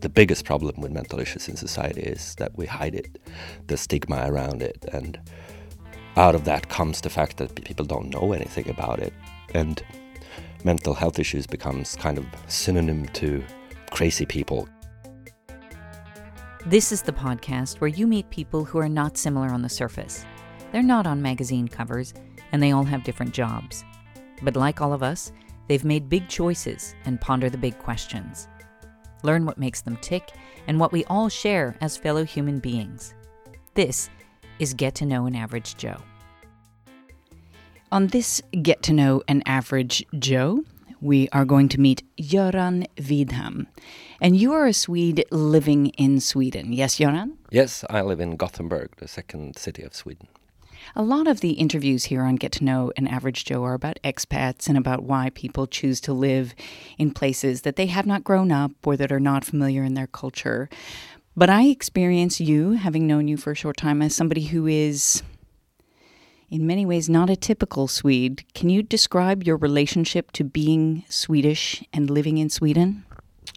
the biggest problem with mental issues in society is that we hide it, the stigma around it, and out of that comes the fact that people don't know anything about it, and mental health issues becomes kind of synonym to crazy people. This is the podcast where you meet people who are not similar on the surface. They're not on magazine covers, and they all have different jobs. But like all of us, they've made big choices and ponder the big questions. Learn what makes them tick and what we all share as fellow human beings. This is Get to Know an Average Joe. On this Get to Know an Average Joe, we are going to meet Göran Vidham. And you are a Swede living in Sweden. Yes, Göran? Yes, I live in Gothenburg, the second city of Sweden. A lot of the interviews here on Get to Know an Average Joe are about expats and about why people choose to live in places that they have not grown up or that are not familiar in their culture. But I experience you, having known you for a short time, as somebody who is, in many ways, not a typical Swede. Can you describe your relationship to being Swedish and living in Sweden?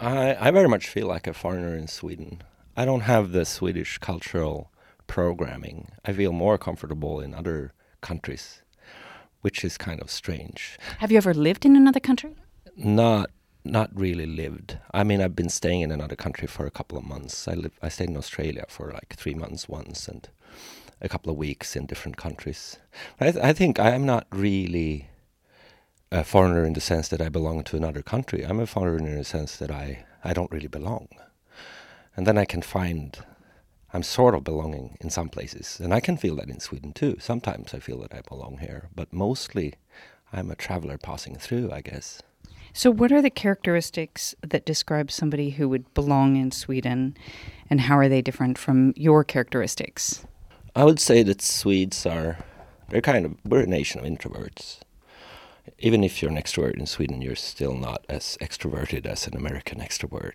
I, I very much feel like a foreigner in Sweden. I don't have the Swedish cultural programming. I feel more comfortable in other countries, which is kind of strange. Have you ever lived in another country? Not not really lived. I mean, I've been staying in another country for a couple of months. I live, I stayed in Australia for like three months once, and a couple of weeks in different countries. I, th- I think I'm not really a foreigner in the sense that I belong to another country. I'm a foreigner in the sense that I I don't really belong, and then I can find I'm sort of belonging in some places. And I can feel that in Sweden too. Sometimes I feel that I belong here, but mostly I'm a traveler passing through, I guess. So, what are the characteristics that describe somebody who would belong in Sweden, and how are they different from your characteristics? I would say that Swedes are, they're kind of, we're a nation of introverts. Even if you're an extrovert in Sweden, you're still not as extroverted as an American extrovert.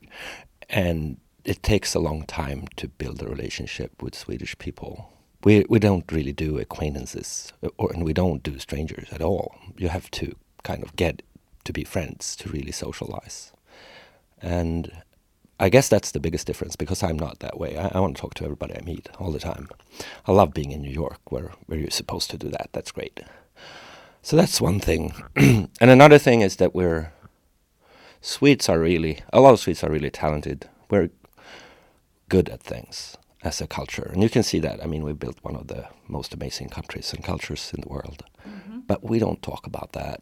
And it takes a long time to build a relationship with Swedish people. We we don't really do acquaintances, or and we don't do strangers at all. You have to kind of get to be friends to really socialize, and I guess that's the biggest difference because I'm not that way. I, I want to talk to everybody I meet all the time. I love being in New York, where where you're supposed to do that. That's great. So that's one thing, and another thing is that we're Swedes are really a lot of Swedes are really talented. We're good at things as a culture. And you can see that. I mean, we built one of the most amazing countries and cultures in the world. Mm-hmm. But we don't talk about that.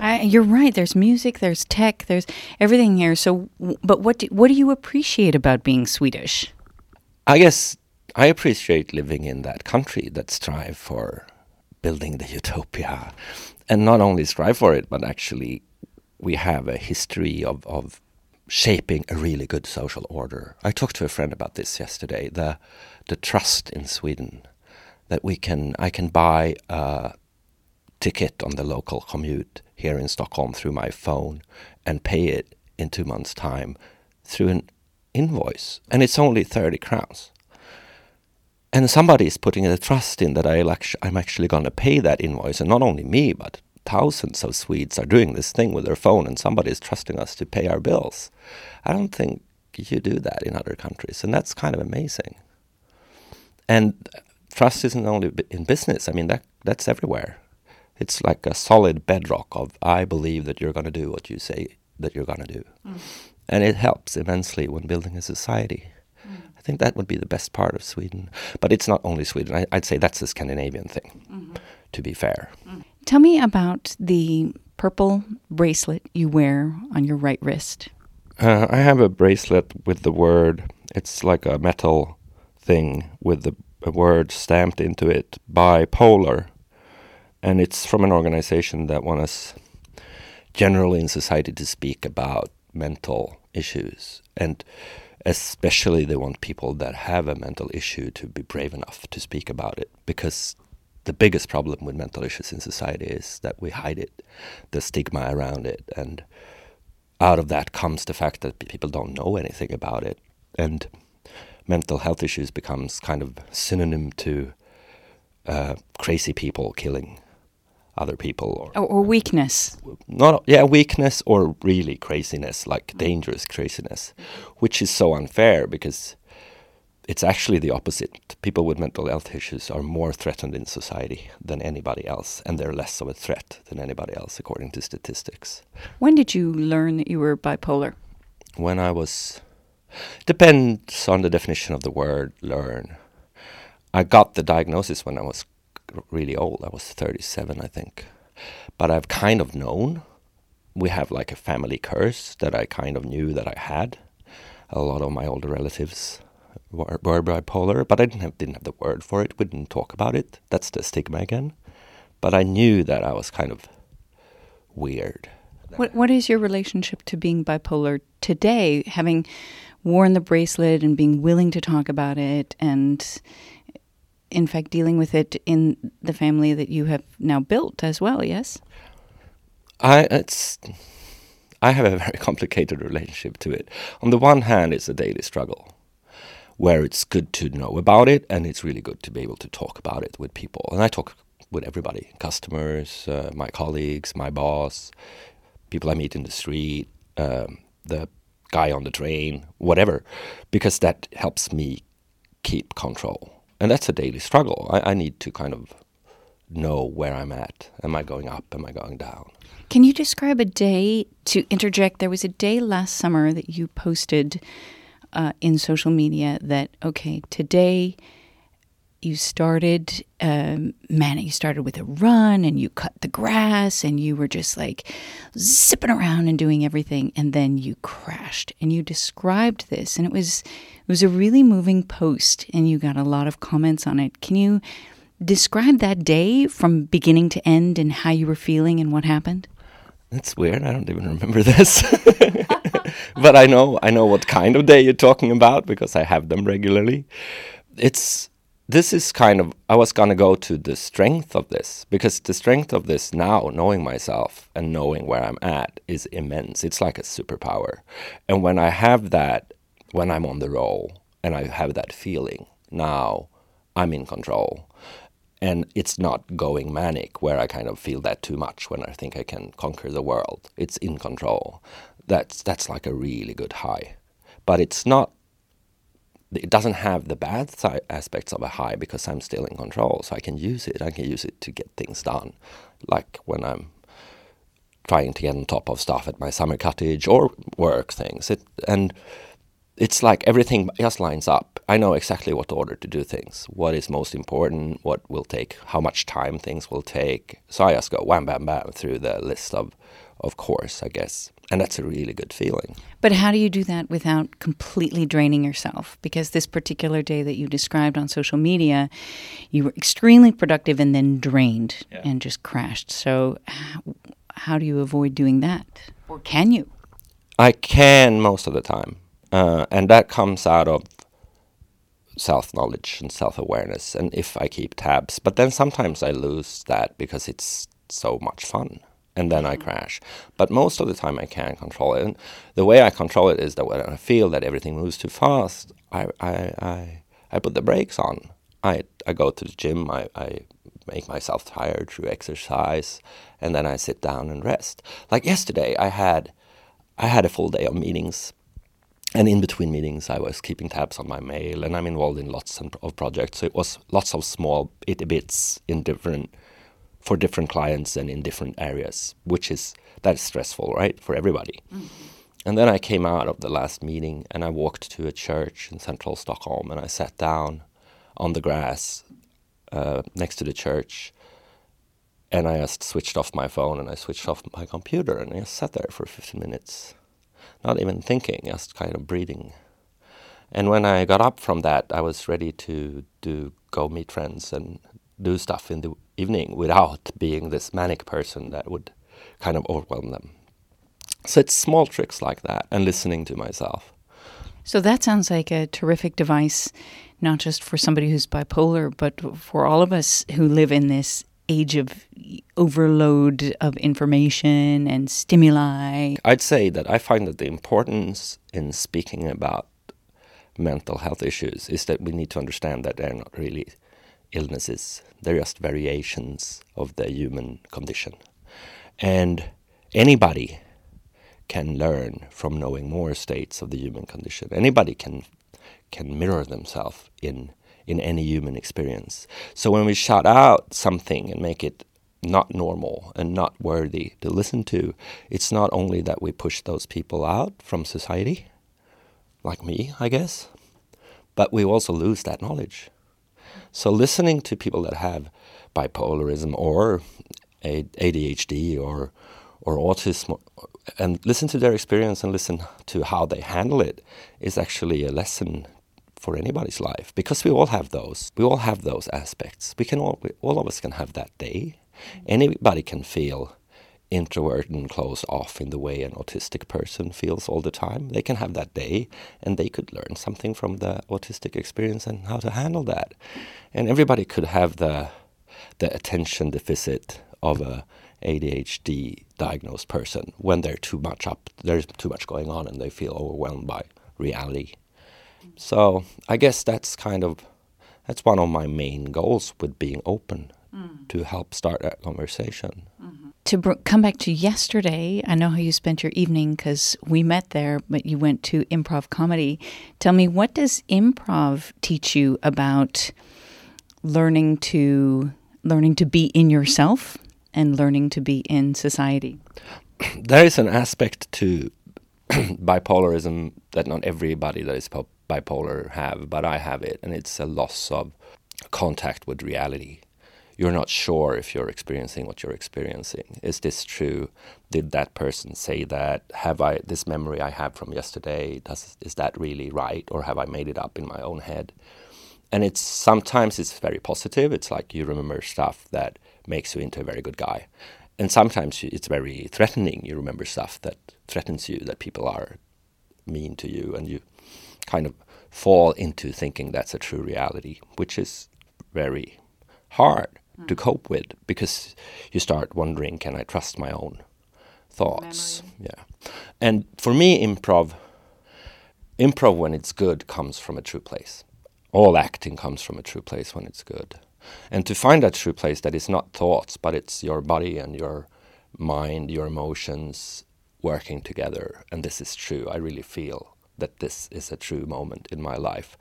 I, you're right. There's music, there's tech, there's everything here. So, but what do, what do you appreciate about being Swedish? I guess I appreciate living in that country that strive for building the utopia, and not only strive for it, but actually we have a history of, of shaping a really good social order. I talked to a friend about this yesterday. The the trust in Sweden that we can I can buy a ticket on the local commute here in Stockholm through my phone and pay it in two months' time through an invoice, and it's only thirty crowns. And somebody is putting a trust in that I'll I'm actually going to pay that invoice, and not only me, but thousands of Swedes are doing this thing with their phone and somebody is trusting us to pay our bills. I don't think you do that in other countries, and that's kind of amazing. And trust isn't only in business. I mean that that's everywhere. It's like a solid bedrock of I believe that you're going to do what you say that you're going to do, mm. and it helps immensely when building a society. Mm. I think that would be the best part of Sweden, but it's not only Sweden. I, would say that's a Scandinavian thing. Mm -hmm. To be fair. Tell me about the purple bracelet you wear on your right wrist. Uh, I have a bracelet with the word, it's like a metal thing with the word stamped into it, bipolar. And it's from an organization that wants us generally in society to speak about mental issues. And especially they want people that have a mental issue to be brave enough to speak about it because the biggest problem with mental issues in society is that we hide it, the stigma around it, and out of that comes the fact that people don't know anything about it, and mental health issues becomes kind of synonym to uh, crazy people killing other people or, or, or weakness. Not yeah, weakness or really craziness, like dangerous craziness, which is so unfair because it's actually the opposite. People with mental health issues are more threatened in society than anybody else, and they're less of a threat than anybody else, according to statistics. When did you learn that you were bipolar? When I was. Depends on the definition of the word learn. I got the diagnosis when I was really old. I was 37, I think. But I've kind of known. We have like a family curse that I kind of knew that I had. A lot of my older relatives were, were bipolar, but I didn't have didn't have the word for it. We didn't talk about it. That's the stigma again. But I knew that I was kind of weird. What What is your relationship to being bipolar today? Having worn the bracelet and being willing to talk about it, and in fact dealing with it in the family that you have now built as well. Yes. I it's. I have a very complicated relationship to it. On the one hand, it's a daily struggle where it's good to know about it and it's really good to be able to talk about it with people. And I talk with everybody customers, uh, my colleagues, my boss, people I meet in the street, um, the guy on the train, whatever, because that helps me keep control. And that's a daily struggle. I, I need to kind of know where I'm at. Am I going up? Am I going down? Can you describe a day to interject? There was a day last summer that you posted uh, in social media that okay today you started um, man you started with a run and you cut the grass and you were just like zipping around and doing everything and then you crashed and you described this and it was it was a really moving post and you got a lot of comments on it can you describe that day from beginning to end and how you were feeling and what happened that's weird. I don't even remember this. but I know I know what kind of day you're talking about because I have them regularly. It's this is kind of I was gonna go to the strength of this because the strength of this now, knowing myself and knowing where I'm at, is immense. It's like a superpower. And when I have that, when I'm on the roll and I have that feeling, now I'm in control and it's not going manic where I kind of feel that too much when I think I can conquer the world. It's in control. That's that's like a really good high, but it's not. It doesn't have the bad aspects of a high because I'm still in control, so I can use it. I can use it to get things done, like when I'm trying to get on top of stuff at my summer cottage or work things. It and it's like everything just lines up. I know exactly what order to do things, what is most important, what will take, how much time things will take. So I just go wham, bam, bam through the list of, of course, I guess. And that's a really good feeling. But how do you do that without completely draining yourself? Because this particular day that you described on social media, you were extremely productive and then drained yeah. and just crashed. So, how do you avoid doing that? Or can you? I can most of the time. Uh, and that comes out of self knowledge and self awareness, and if I keep tabs. But then sometimes I lose that because it's so much fun, and then I mm-hmm. crash. But most of the time I can control it. And the way I control it is that when I feel that everything moves too fast, I, I, I, I put the brakes on. I, I go to the gym, I, I make myself tired through exercise, and then I sit down and rest. Like yesterday, I had I had a full day of meetings and in between meetings, I was keeping tabs on my mail, and I'm involved in lots of projects. So it was lots of small itty bits in different for different clients and in different areas, which is that is stressful, right, for everybody. Mm-hmm. And then I came out of the last meeting and I walked to a church in central Stockholm and I sat down on the grass uh, next to the church and I just switched off my phone and I switched off my computer and I just sat there for 15 minutes not even thinking, just kind of breathing. And when I got up from that, I was ready to do go meet friends and do stuff in the evening without being this manic person that would kind of overwhelm them. So it's small tricks like that and listening to myself. So that sounds like a terrific device, not just for somebody who's bipolar, but for all of us who live in this age of overload of information and stimuli? I'd say that I find that the importance in speaking about mental health issues is that we need to understand that they're not really illnesses. They're just variations of the human condition. And anybody can learn from knowing more states of the human condition. Anybody can can mirror themselves in in any human experience. So when we shout out something and make it not normal and not worthy to listen to, it's not only that we push those people out from society, like me, I guess, but we also lose that knowledge. So listening to people that have bipolarism or ADHD or or autism and listen to their experience and listen to how they handle it is actually a lesson for anybody's life because we all have those. We all have those aspects. We can all, we, all of us can have that day. Anybody can feel introverted and closed off in the way an autistic person feels all the time. They can have that day and they could learn something from the autistic experience and how to handle that. And everybody could have the the attention deficit of a ADHD diagnosed person when they're too much up there's too much going on and they feel overwhelmed by reality so I guess that's kind of that's one of my main goals with being open mm. to help start that conversation. Mm-hmm. To br- come back to yesterday, I know how you spent your evening because we met there, but you went to improv comedy. Tell me, what does improv teach you about learning to learning to be in yourself and learning to be in society? There is an aspect to bipolarism that not everybody that is bipolar have, but I have it, and it's a loss of contact with reality. You're not sure if you're experiencing what you're experiencing. Is this true? Did that person say that? Have I this memory I have from yesterday? Does is that really right, or have I made it up in my own head? And it's sometimes it's very positive. It's like you remember stuff that makes you into a very good guy, and sometimes it's very threatening. You remember stuff that threatens you, that people are mean to you, and you kind of fall into thinking that's a true reality, which is very hard. To cope with because you start wondering, can I trust my own thoughts? Memory. Yeah. And for me, improv, improv when it's good comes from a true place. All acting comes from a true place when it's good. And to find that true place that is not thoughts, but it's your body and your mind, your emotions working together. And this is true. I really feel that this is a true moment in my life.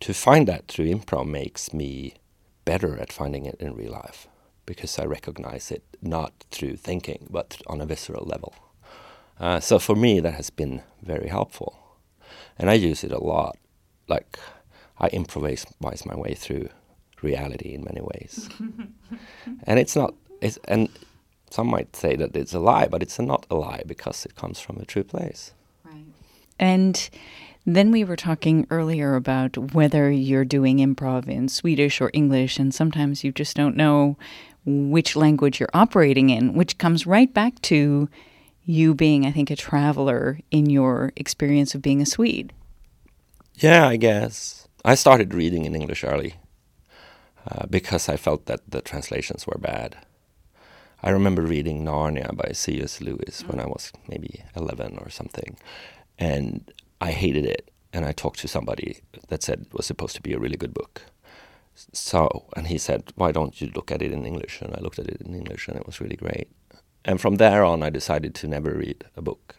To find that through improv makes me better at finding it in real life because I recognize it not through thinking but on a visceral level. Uh, so for me, that has been very helpful. And I use it a lot. Like, I improvise my way through reality in many ways. and it's not, it's, and some might say that it's a lie, but it's not a lie because it comes from a true place. Right. And then we were talking earlier about whether you're doing improv in Swedish or English, and sometimes you just don't know which language you're operating in, which comes right back to you being, I think, a traveler in your experience of being a Swede. Yeah, I guess. I started reading in English early uh, because I felt that the translations were bad. I remember reading Narnia by C.S. Lewis when I was maybe 11 or something and I hated it. And I talked to somebody that said it was supposed to be a really good book. So, and he said, "Why don't you look at it in English?" And I looked at it in English, and it was really great. And from there on, I decided to never read a book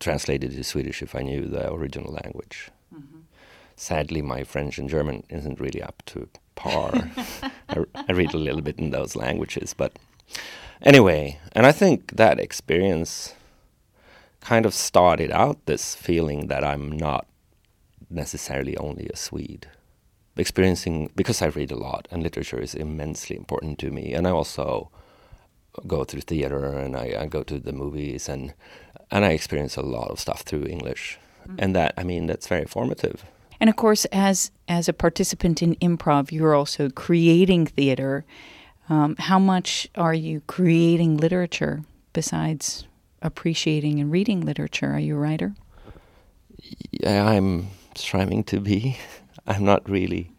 translated to Swedish if I knew the original language. Mm-hmm. Sadly, my French and German isn't really up to par. I, I read a little bit in those languages, but anyway, and I think that experience kind of started out this feeling that I'm not necessarily only a Swede. Experiencing, because I read a lot and literature is immensely important to me, and I also go through theater and I, I go to the movies and and I experience a lot of stuff through English, mm. and that I mean that's very formative. And of course, as as a participant in improv, you're also creating theater. Um, how much are you creating literature besides appreciating and reading literature. Are you a writer? I'm striving to be. I'm not really.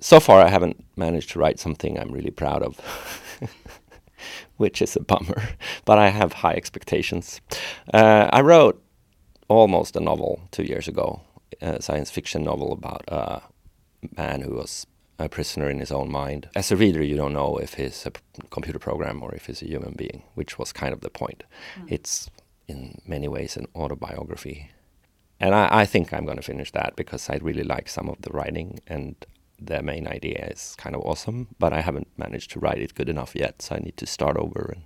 So far, I haven't managed to write something I'm really proud of, which is a bummer. But I have high expectations. Uh, I wrote almost a novel two years ago, a science fiction novel about a man who was a prisoner in his own mind. As a reader, you don't know if he's a computer program or if he's a human being, which was kind of the point. Mm. It's in many ways an autobiography. And I, I think I'm going to finish that because I really like some of the writing and the main idea is kind of awesome, but I haven't managed to write it good enough yet, so I need to start over and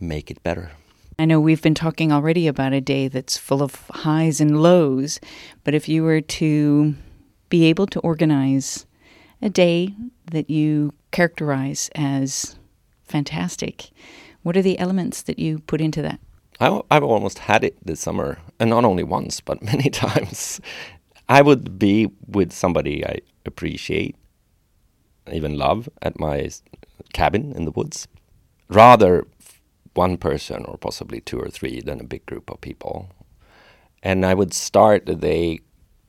make it better. I know we've been talking already about a day that's full of highs and lows, but if you were to be able to organize a day that you characterize as fantastic, what are the elements that you put into that? I, I've almost had it this summer, and not only once, but many times. I would be with somebody I appreciate, even love, at my cabin in the woods. Rather one person or possibly two or three than a big group of people. And I would start the day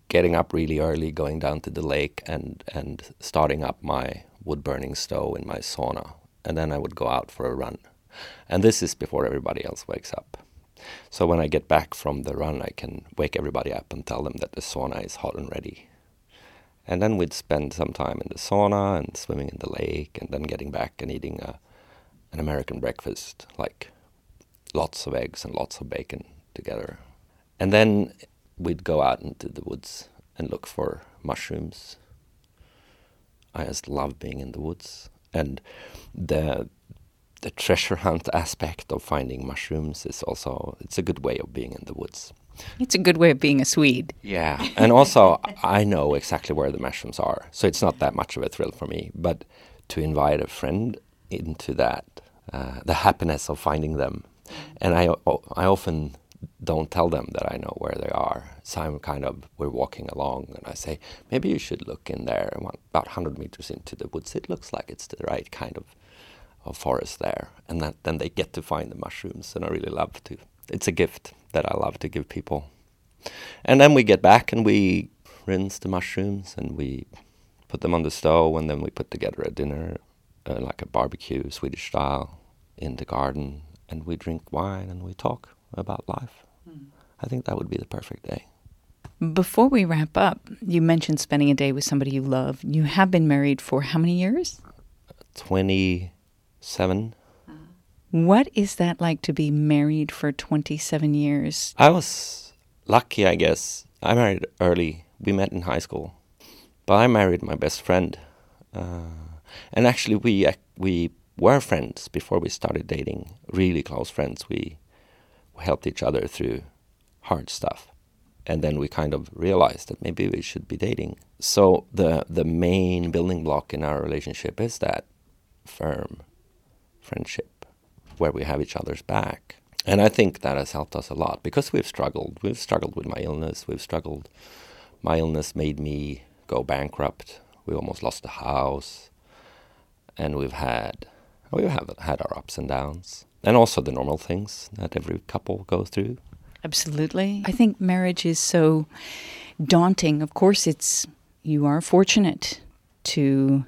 getting up really early, going down to the lake and, and starting up my wood burning stove in my sauna. And then I would go out for a run. And this is before everybody else wakes up. So when I get back from the run, I can wake everybody up and tell them that the sauna is hot and ready. And then we'd spend some time in the sauna and swimming in the lake and then getting back and eating a an American breakfast, like lots of eggs and lots of bacon together. And then we'd go out into the woods and look for mushrooms. I just love being in the woods. And the the treasure hunt aspect of finding mushrooms is also it's a good way of being in the woods. It's a good way of being a Swede. Yeah. And also I know exactly where the mushrooms are. So it's not that much of a thrill for me. But to invite a friend into that, uh, the happiness of finding them. And I, I often don't tell them that I know where they are. So I'm kind of, we're walking along and I say, maybe you should look in there about 100 meters into the woods. It looks like it's the right kind of, of forest there. And that, then they get to find the mushrooms. And I really love to, it's a gift that I love to give people. And then we get back and we rinse the mushrooms and we put them on the stove and then we put together a dinner uh, like a barbecue, Swedish style, in the garden, and we drink wine and we talk about life. Mm. I think that would be the perfect day. Before we wrap up, you mentioned spending a day with somebody you love. You have been married for how many years? 27. What is that like to be married for 27 years? I was lucky, I guess. I married early. We met in high school. But I married my best friend. Uh, and actually, we we were friends before we started dating. Really close friends. We, we helped each other through hard stuff, and then we kind of realized that maybe we should be dating. So the the main building block in our relationship is that firm friendship, where we have each other's back. And I think that has helped us a lot because we've struggled. We've struggled with my illness. We've struggled. My illness made me go bankrupt. We almost lost the house and we've had we have had our ups and downs, and also the normal things that every couple goes through. Absolutely, I think marriage is so daunting. Of course, it's you are fortunate to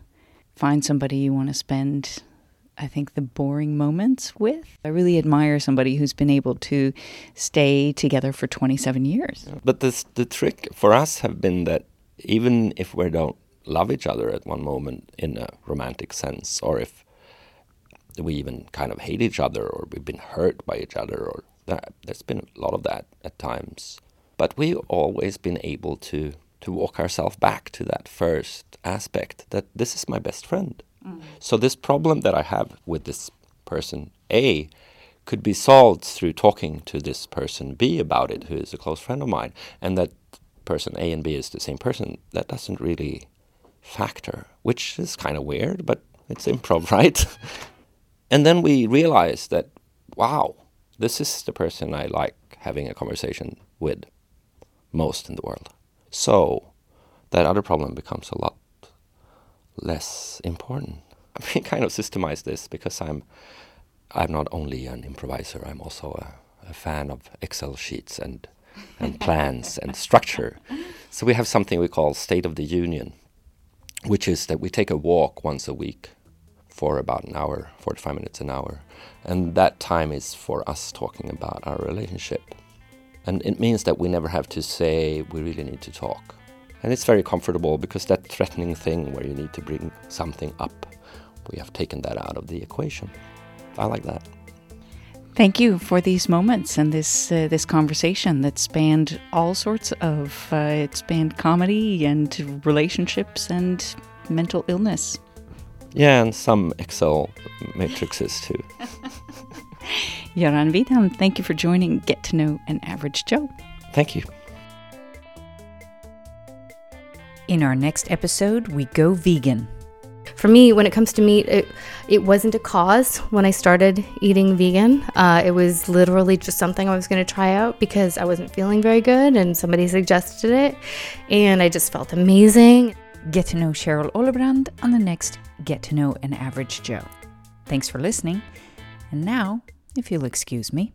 find somebody you want to spend I think the boring moments with. I really admire somebody who's been able to stay together for 27 years. But this, the trick for us have been that even if we don't love each other at one moment in a romantic sense, or if we even kind of hate each other, or we've been hurt by each other, or that. There's been a lot of that at times. But we've always been able to to walk ourselves back to that first aspect that this is my best friend. Mm. So this problem that I have with this person A could be solved through talking to this person B about it, who is a close friend of mine, and that person A and B is the same person. That doesn't really factor, which is kind of weird, but it's improv, right? And then we realize that, wow, this is the person I like having a conversation with most in the world. So that other problem becomes a lot less important. We kind of systemize this because I'm I'm not only an improviser, I'm also a, a fan of Excel sheets and and plans and structure. So we have something we call State of the Union, which is that we take a walk once a week for about an hour, 45 minutes an hour. And that time is for us talking about our relationship. And it means that we never have to say we really need to talk. And it's very comfortable because that threatening thing where you need to bring something up, we have taken that out of the equation. I like that. Thank you for these moments and this uh, this conversation that spanned all sorts of uh, it spanned comedy and relationships and mental illness. Yeah, and some Excel matrices too. Göran Widham, thank you for joining Get to Know an Average Joe. Thank you. In our next episode, we go vegan. For me, when it comes to meat, it, it wasn't a cause when I started eating vegan. Uh, it was literally just something I was going to try out because I wasn't feeling very good and somebody suggested it. And I just felt amazing. Get to know Cheryl Ollebrand on the next Get to Know an Average Joe. Thanks for listening. And now, if you'll excuse me,